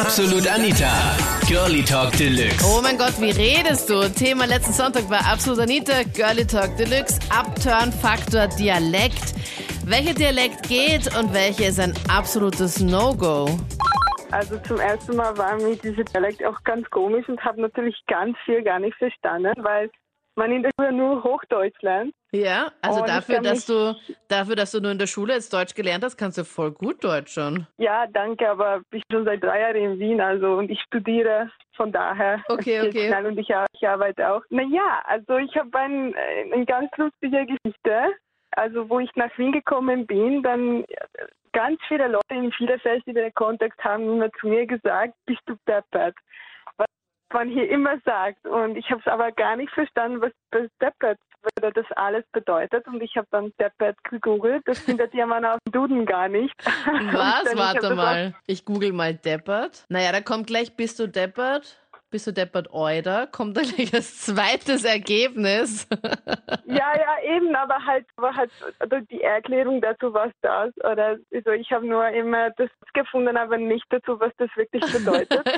Absolut Anita. Girlie Talk Deluxe. Oh mein Gott, wie redest du? Thema letzten Sonntag war Absolut Anita, Girlie Talk Deluxe, Upturn Faktor Dialekt. Welcher Dialekt geht und welcher ist ein absolutes No-Go? Also zum ersten Mal war mir dieser Dialekt auch ganz komisch und habe natürlich ganz viel gar nicht verstanden, weil man in der Schule nur Hochdeutsch lernt. Ja, also Und dafür, dass du dafür, dass du nur in der Schule jetzt Deutsch gelernt hast, kannst du voll gut Deutsch schon. Ja, danke, aber ich bin schon seit drei Jahren in Wien, also und ich studiere, von daher. Okay, okay. Schnell und ich, ich arbeite auch. Naja, also ich habe ein, eine ganz lustige Geschichte. Also wo ich nach Wien gekommen bin, dann ganz viele Leute in vielen verschiedenen Kontext haben immer zu mir gesagt, bist du deppert? Man hier immer sagt. Und ich habe es aber gar nicht verstanden, was, was deppert was das alles bedeutet. Und ich habe dann deppert gegoogelt. Das findet ja man auf dem Duden gar nicht. Was? Warte das mal. Ich google mal deppert. Naja, da kommt gleich, bist du deppert? Bist du deppert Euder? Kommt da gleich das zweites Ergebnis. Ja, ja, eben, aber halt, aber halt also die Erklärung dazu, was das, oder also ich habe nur immer das gefunden, aber nicht dazu, was das wirklich bedeutet.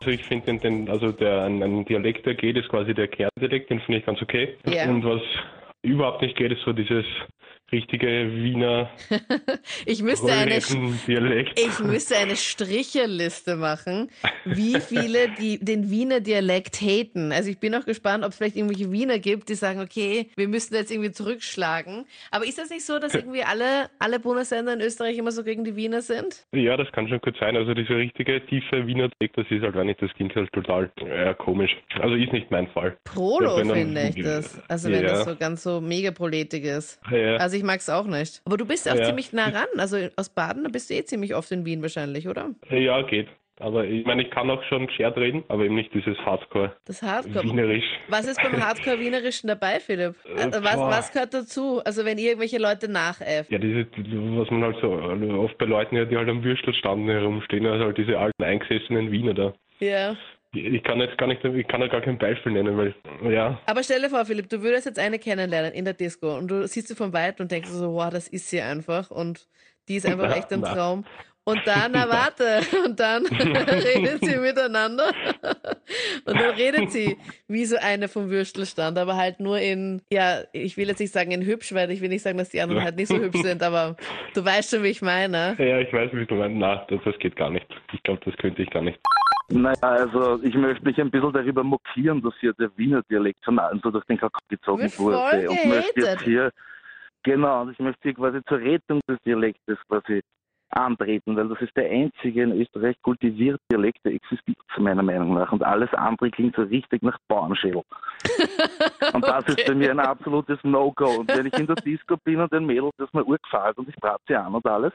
Also ich finde den, den, also der ein, ein Dialekt, der geht, ist quasi der Kerndialekt, den finde ich ganz okay. Ja. Und was überhaupt nicht geht, ist so dieses richtige Wiener Ich müsste eine, ich müsste eine Stricherliste machen, wie viele die den Wiener Dialekt haten. Also ich bin auch gespannt, ob es vielleicht irgendwelche Wiener gibt, die sagen, okay, wir müssen jetzt irgendwie zurückschlagen. Aber ist das nicht so, dass irgendwie alle, alle Bundesländer in Österreich immer so gegen die Wiener sind? Ja, das kann schon gut sein. Also dieser richtige tiefe Wiener Dialekt, das ist halt gar nicht, das klingt halt total äh, komisch. Also ist nicht mein Fall. Prolo Ja, wenn finde ich das. Also wenn Ja. das so ganz so mega proletig ist. Ja. Also ich mag es auch nicht. Aber du bist auch Ja. ziemlich nah ran. Also aus Baden, da bist du eh ziemlich oft in Wien wahrscheinlich, oder? Ja, geht. Aber ich meine, ich kann auch schon geschert reden, aber eben nicht dieses Hardcore Das Hardcore. Wienerisch. Was ist beim Hardcore-Wienerischen dabei, Philipp? Äh, Also was, was gehört dazu? Also wenn irgendwelche Leute nachäffen. Ja, diese, was man halt so äh, oft bei Leuten hört, die halt am Würstelstand herumstehen, also halt diese alten eingesessenen Wiener da. Ja. Ich kann jetzt gar nicht, ich kann halt gar kein Beispiel nennen, weil, ja, Aber stell dir vor, Philipp, du würdest jetzt eine kennenlernen in der Disco und du siehst sie von weitem und denkst so, wow, das ist sie einfach und die ist einfach Na, echt ein na. Traum. Und dann, na warte, und dann redet sie miteinander und dann redet sie wie so eine vom Würstelstand, aber halt nur in, ja, ich will jetzt nicht sagen in hübsch, weil ich will nicht sagen, dass die anderen halt nicht so hübsch sind, aber du weißt schon, wie ich meine. ja, ich weiß, wie du meinst. Na, das, das geht gar nicht. Ich glaube, das könnte ich gar nicht. Naja, also ich möchte mich ein bisschen darüber mokieren, dass hier der Wiener Dialekt von allen so durch den Kakao gezogen Wird wurde. Und möchte jetzt hier, genau, und ich möchte hier quasi zur Rettung des Dialektes quasi antreten, weil das ist der einzige in Österreich kultivierte Dialekt, der existiert, meiner Meinung nach. Und alles andere klingt so richtig nach Bauernschädel. Und das ist bei mir ein absolutes No-Go. Und wenn ich in der Disco bin und ein Mädel, das mir urgefällt und ich brate sie an und alles,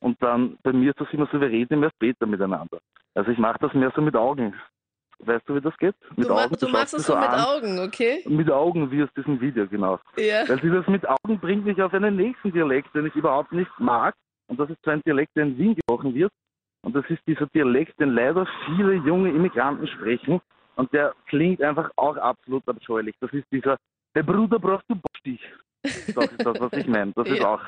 und dann bei mir ist das immer so, wir reden immer später miteinander. Also ich mache das mehr so mit Augen. Weißt du, wie das geht? Mit Du, Augen. du machst es sie so mit an. Augen, okay? Mit Augen, wie aus diesem Video, genau. Ja. Weil dieses mit Augen bringt mich auf einen nächsten Dialekt, den ich überhaupt nicht mag. Und das ist zwar ein Dialekt, der in Wien gesprochen wird. Und das ist dieser Dialekt, den leider viele junge Immigranten sprechen. Und der klingt einfach auch absolut abscheulich. Das ist dieser, der Bruder brauchst du Bockstich. Das ist das, was ich meine. Das ist Ja. auch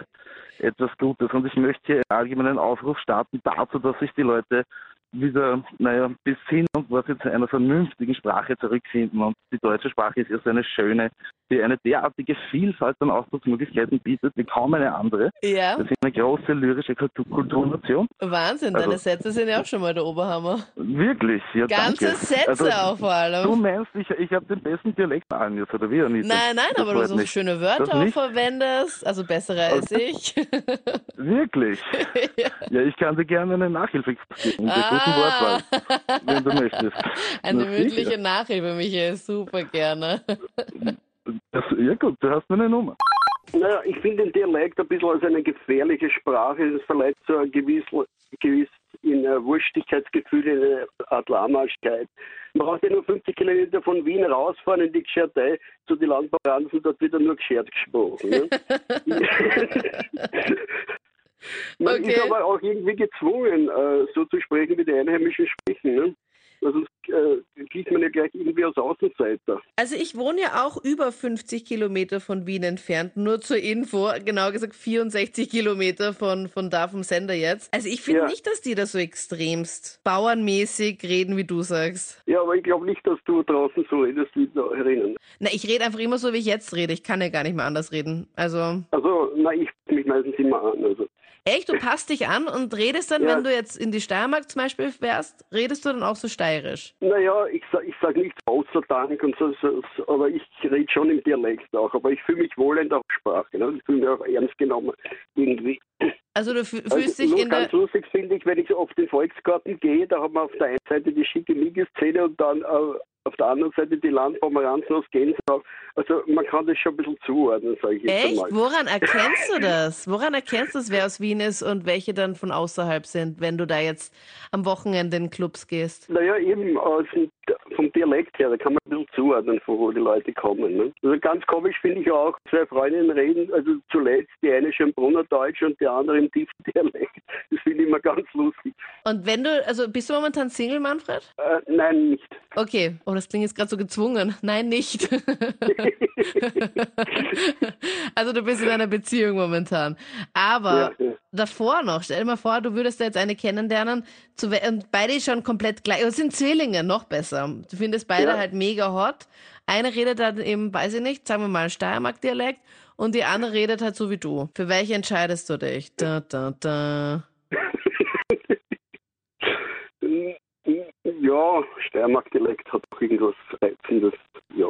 etwas Gutes. Und ich möchte hier einen allgemeinen Aufruf starten dazu, dass sich die Leute wieder, naja, besinnen und was jetzt zu einer vernünftigen Sprache zurückfinden. Und die deutsche Sprache ist ja so eine schöne, die eine derartige Vielfalt an Ausdrucksmöglichkeiten bietet wie kaum eine andere. Ja, Wir sind eine große lyrische Kultur Kulturnation. Wahnsinn, Also- deine Sätze sind ja auch schon mal der Oberhammer. Wirklich, ja Ganze danke. Sätze Also, auch vor Du allem. meinst, ich, ich habe den besten Dialekt an jetzt, oder wie, Anita? Nein, nein, Das aber du so mich. schöne Wörter Das auch nicht? verwendest, also bessere als ich. Wirklich? ja. Ja, ich kann dir gerne eine Nachhilfe geben, der guten Wortwahl, wenn du möchtest. Ah. Eine Na, sicher. mündliche Nachhilfe, Michael, super gerne. Das, ja gut, du hast meine Nummer. Naja, ich finde den Dialekt ein bisschen als eine gefährliche Sprache. Das verleiht so ein gewiss, gewiss in ein Wurstigkeitsgefühl, in eine Art Lahmarschkeit. Man braucht ja nur 50 Kilometer von Wien rausfahren in die Geschärtei zu den Landbauranzen, dort wird ja nur geschert gesprochen. Ne? Man Okay. ist aber auch irgendwie gezwungen, äh, so zu sprechen, wie die Einheimischen sprechen. Ne? Sonst äh, sieht man ja gleich irgendwie als Außenseiter. Also ich wohne ja auch über 50 Kilometer von Wien entfernt, nur zur Info, genau gesagt 64 Kilometer von, von da vom Sender jetzt. Also ich finde Ja. nicht, dass die da so extremst bauernmäßig reden, wie du sagst. Ja, aber ich glaube nicht, dass du draußen so redest wie da herinnen. Na, ich rede einfach immer so, wie ich jetzt rede. Ich kann ja gar nicht mehr anders reden. Also Also, na, ich mich meistens immer an. Also. Echt, du passt dich an und redest dann, Ja. wenn du jetzt in die Steiermark zum Beispiel wärst, redest du dann auch so steirisch. Naja, ich ich sag nicht außer Dank und so, so, so, aber ich rede schon im Dialekt auch. Aber ich fühle mich wohl in der Sprache. Ne? Ich fühle mich auch ernst genommen irgendwie. Also du Also, fühlst dich nur in der... ganz lustig finde ich, wenn ich auf den Volksgarten gehe, da haben wir auf der einen Seite die Schickimicki-Szene und dann äh, auf der anderen Seite die Landpomeranzen aus Gänseau. Also man kann das schon ein bisschen zuordnen, sage ich jetzt Echt? einmal. Woran erkennst du das? Woran erkennst du, wer aus Wien ist und welche dann von außerhalb sind, wenn du da jetzt am Wochenende in Clubs gehst? Naja, eben aus dem, vom Dialekt her, da kann man ein bisschen zuordnen, von wo die Leute kommen. Ne? Also ganz komisch finde ich auch, zwei Freundinnen reden, also zuletzt die eine Schönbrunner Deutsch und die andere im tiefen Dialekt. Das finde ich immer ganz lustig. Und wenn du, also bist du momentan Single, Manfred? Äh, nein, nicht. Okay. Oh, das klingt jetzt gerade so gezwungen. Nein, nicht. also du bist in einer Beziehung momentan. Aber Ja, ja. Davor noch, stell dir mal vor, du würdest da jetzt eine kennenlernen zu, und beide schon komplett gleich. Das sind Zwillinge, noch besser. Du findest beide Ja. halt mega hot. Eine redet dann eben, weiß ich nicht, sagen wir mal Steiermark-Dialekt und die andere redet halt so wie du. Für welche entscheidest du dich? Da, da, da. Ja, Steiermark-Dialekt hat auch irgendwas Reizendes. Ja.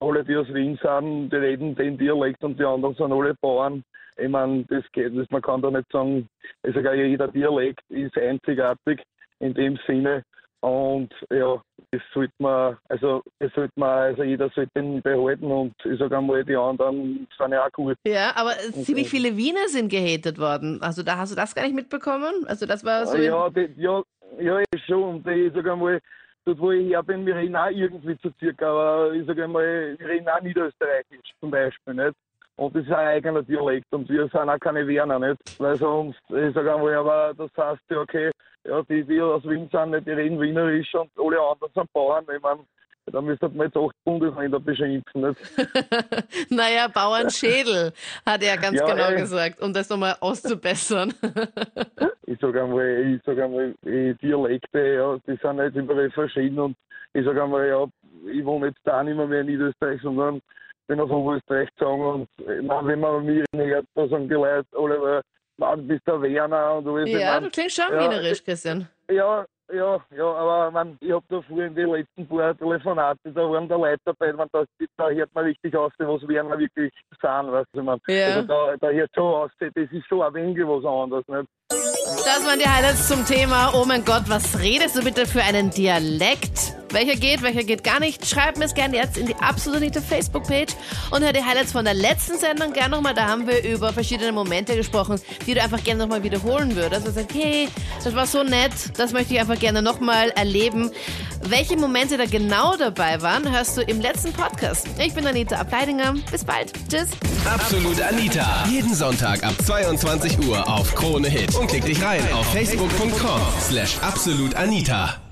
Alle, die aus Wien sind, die reden den Dialekt und die anderen sind alle Bauern. Ich meine, das geht, das, man kann da nicht sagen, also gar jeder Dialekt ist einzigartig in dem Sinne. Und ja, das sollte man, also das sollte man, also jeder sollte den behalten und ich sage einmal, die anderen sind ja auch gut. Ja, aber ziemlich viele Wiener sind gehatet worden. Also da hast du das gar nicht mitbekommen? Also das war so. ja, die, ja, ja, schon. Und ich sage einmal, dort wo ich her bin, wir reden auch irgendwie zu circa, aber ich sage einmal, wir reden auch Niederösterreichisch zum Beispiel, nicht? Und das ist ein eigener Dialekt und wir sind auch keine Werner, nicht? Weil sonst, ich sage einmal, aber das heißt ja, okay, ja, die, die aus Wien sind, nicht, die reden Wienerisch und alle anderen sind Bauern. Ich meine, da müsste man jetzt acht Bundesländer beschimpfen, nicht? naja, Bauernschädel, hat er ganz Ja, genau ey. gesagt, um das nochmal auszubessern. ich sage einmal, ich sag einmal, die Dialekte, ja, die sind halt überall verschieden und ich sage einmal, ja, ich wohne jetzt da nicht mehr, in Niederösterreich, sondern bin auf Oberösterreich gezogen und mein, wenn man mich hört, da sagen die Leute alle, äh, man, du bist der Werner und alles. Ja, mein, du klingst schon ja, wienerisch, Christian. ja, ja, ja, aber man, ich habe da vorhin in den letzten paar Telefonate, da waren da Leute dabei, man, da, da hört man richtig aus, was Werner wirklich sind, weißt du, man. Ja. Also da, da hört so aus, das ist so ein wenig was anderes, nicht? Das waren die Highlights zum Thema. Oh mein Gott, was redest du bitte für einen Dialekt? Welcher geht, welcher geht gar nicht? Schreib mir es gerne jetzt in die absolute Facebook-Page und hör die Highlights von der letzten Sendung gerne nochmal. Da haben wir über verschiedene Momente gesprochen, die du einfach gerne nochmal wiederholen würdest. Also sagst, hey, das war so nett, das möchte ich einfach gerne nochmal erleben. Welche Momente da genau dabei waren, hörst du im letzten Podcast. Ich bin Anita Ableidinger. Bis bald. Tschüss. Absolut Anita. Jeden Sonntag ab 22 Uhr auf Krone Hit. Und klick dich rein auf facebook.com slash absolutanita.